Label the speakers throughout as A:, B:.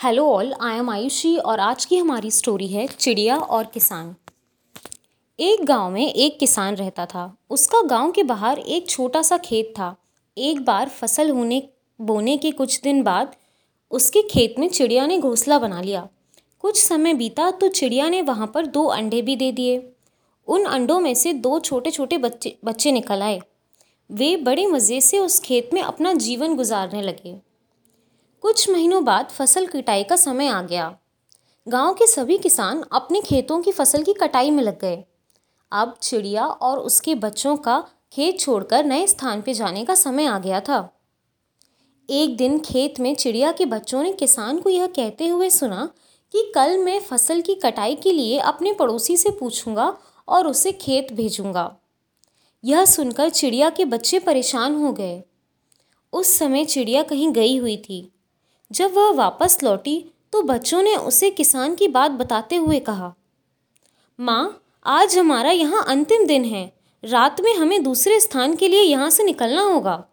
A: Hello all I am Ayushi और आज की हमारी स्टोरी है चिड़िया और किसान। एक गाँव में एक किसान रहता था। उसका गाँव के बाहर एक छोटा सा खेत था। एक बार फ़सल होने, बोने के कुछ दिन बाद उसके खेत में चिड़िया ने घोंसला बना लिया। कुछ समय बीता तो चिड़िया ने वहाँ पर दो अंडे भी दे दिए। उन अंडों में से दो छोटे छोटे बच्चे बच्चे निकल आए। वे बड़े मज़े से उस खेत में अपना जीवन गुजारने लगे। कुछ महीनों बाद फ़सल कटाई का समय आ गया। गाँव के सभी किसान अपने खेतों की फ़सल की कटाई में लग गए। अब चिड़िया और उसके बच्चों का खेत छोड़कर नए स्थान पर जाने का समय आ गया था। एक दिन खेत में चिड़िया के बच्चों ने किसान को यह कहते हुए सुना कि कल मैं फ़सल की कटाई के लिए अपने पड़ोसी से पूछूँगा और उसे खेत भेजूँगा। यह सुनकर चिड़िया के बच्चे परेशान हो गए। उस समय चिड़िया कहीं गई हुई थी। जब वह वापस लौटी तो बच्चों ने उसे किसान की बात बताते हुए कहा, माँ, आज हमारा यहाँ अंतिम दिन है। रात में हमें दूसरे स्थान के लिए यहाँ से निकलना होगा।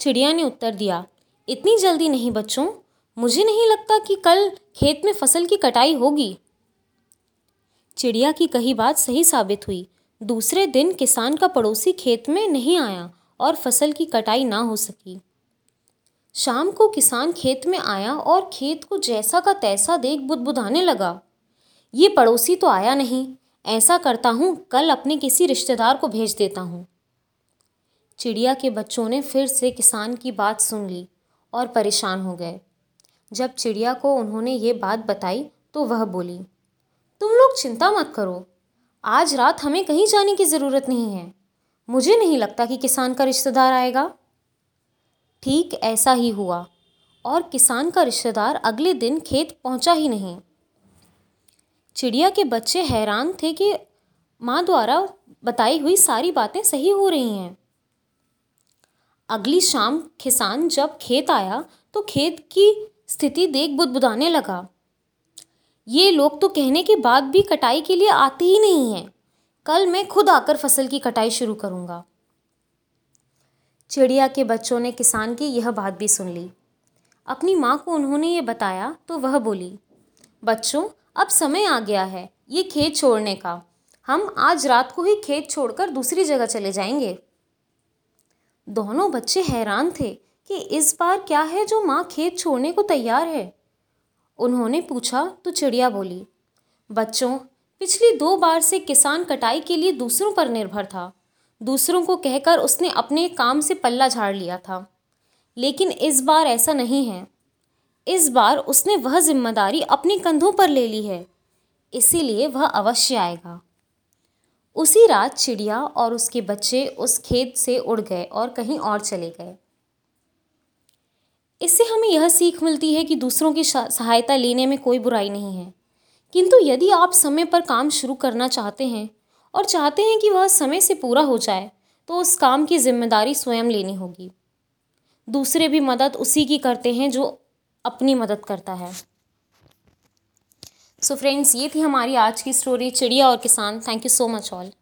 A: चिड़िया ने उत्तर दिया, इतनी जल्दी नहीं बच्चों। मुझे नहीं लगता कि कल खेत में फ़सल की कटाई होगी। चिड़िया की कही बात सही साबित हुई। दूसरे दिन किसान का पड़ोसी खेत में नहीं आया और फ़सल की कटाई ना हो सकी। शाम को किसान खेत में आया और खेत को जैसा का तैसा देख बुदबुदाने लगा। ये पड़ोसी तो आया नहीं। ऐसा करता हूँ, कल अपने किसी रिश्तेदार को भेज देता हूँ। चिड़िया के बच्चों ने फिर से किसान की बात सुन ली और परेशान हो गए। जब चिड़िया को उन्होंने ये बात बताई तो वह बोली, तुम लोग चिंता मत करो। आज रात हमें कहीं जाने की ज़रूरत नहीं है। मुझे नहीं लगता कि किसान का रिश्तेदार आएगा। ठीक ऐसा ही हुआ। और किसान का रिश्तेदार अगले दिन खेत पहुँचा ही नहीं। चिड़िया के बच्चे हैरान थे कि माँ द्वारा बताई हुई सारी बातें सही हो रही हैं। अगली शाम किसान जब खेत आया तो खेत की स्थिति देख बुदबुदाने लगा। ये लोग तो कहने के बाद भी कटाई के लिए आते ही नहीं हैं। कल मैं खुद आकर फ़सल की कटाई शुरू करूँगा। चिड़िया के बच्चों ने किसान की यह बात भी सुन ली। अपनी माँ को उन्होंने ये बताया तो वह बोली, बच्चों, अब समय आ गया है, ये खेत छोड़ने का। हम आज रात को ही खेत छोड़कर दूसरी जगह चले जाएँगे। दोनों बच्चे हैरान थे कि इस बार क्या है जो माँ खेत छोड़ने को तैयार है। उन्होंने पूछा तो चिड़िया बोली, बच्चों, पिछली दो बार से किसान कटाई के लिए दूसरों पर निर्भर था। दूसरों को कहकर उसने अपने काम से पल्ला झाड़ लिया था। लेकिन इस बार ऐसा नहीं है। इस बार उसने वह ज़िम्मेदारी अपने कंधों पर ले ली है। इसीलिए वह अवश्य आएगा। उसी रात चिड़िया और उसके बच्चे उस खेत से उड़ गए और कहीं और चले गए। इससे हमें यह सीख मिलती है कि दूसरों की सहायता लेने में कोई बुराई नहीं है। किंतु यदि आप समय पर काम शुरू करना चाहते हैं और चाहते हैं कि वह समय से पूरा हो जाए तो उस काम की ज़िम्मेदारी स्वयं लेनी होगी। दूसरे भी मदद उसी की करते हैं जो अपनी मदद करता है। सो so फ्रेंड्स ये थी हमारी आज की स्टोरी चिड़िया और किसान। Thank you so much all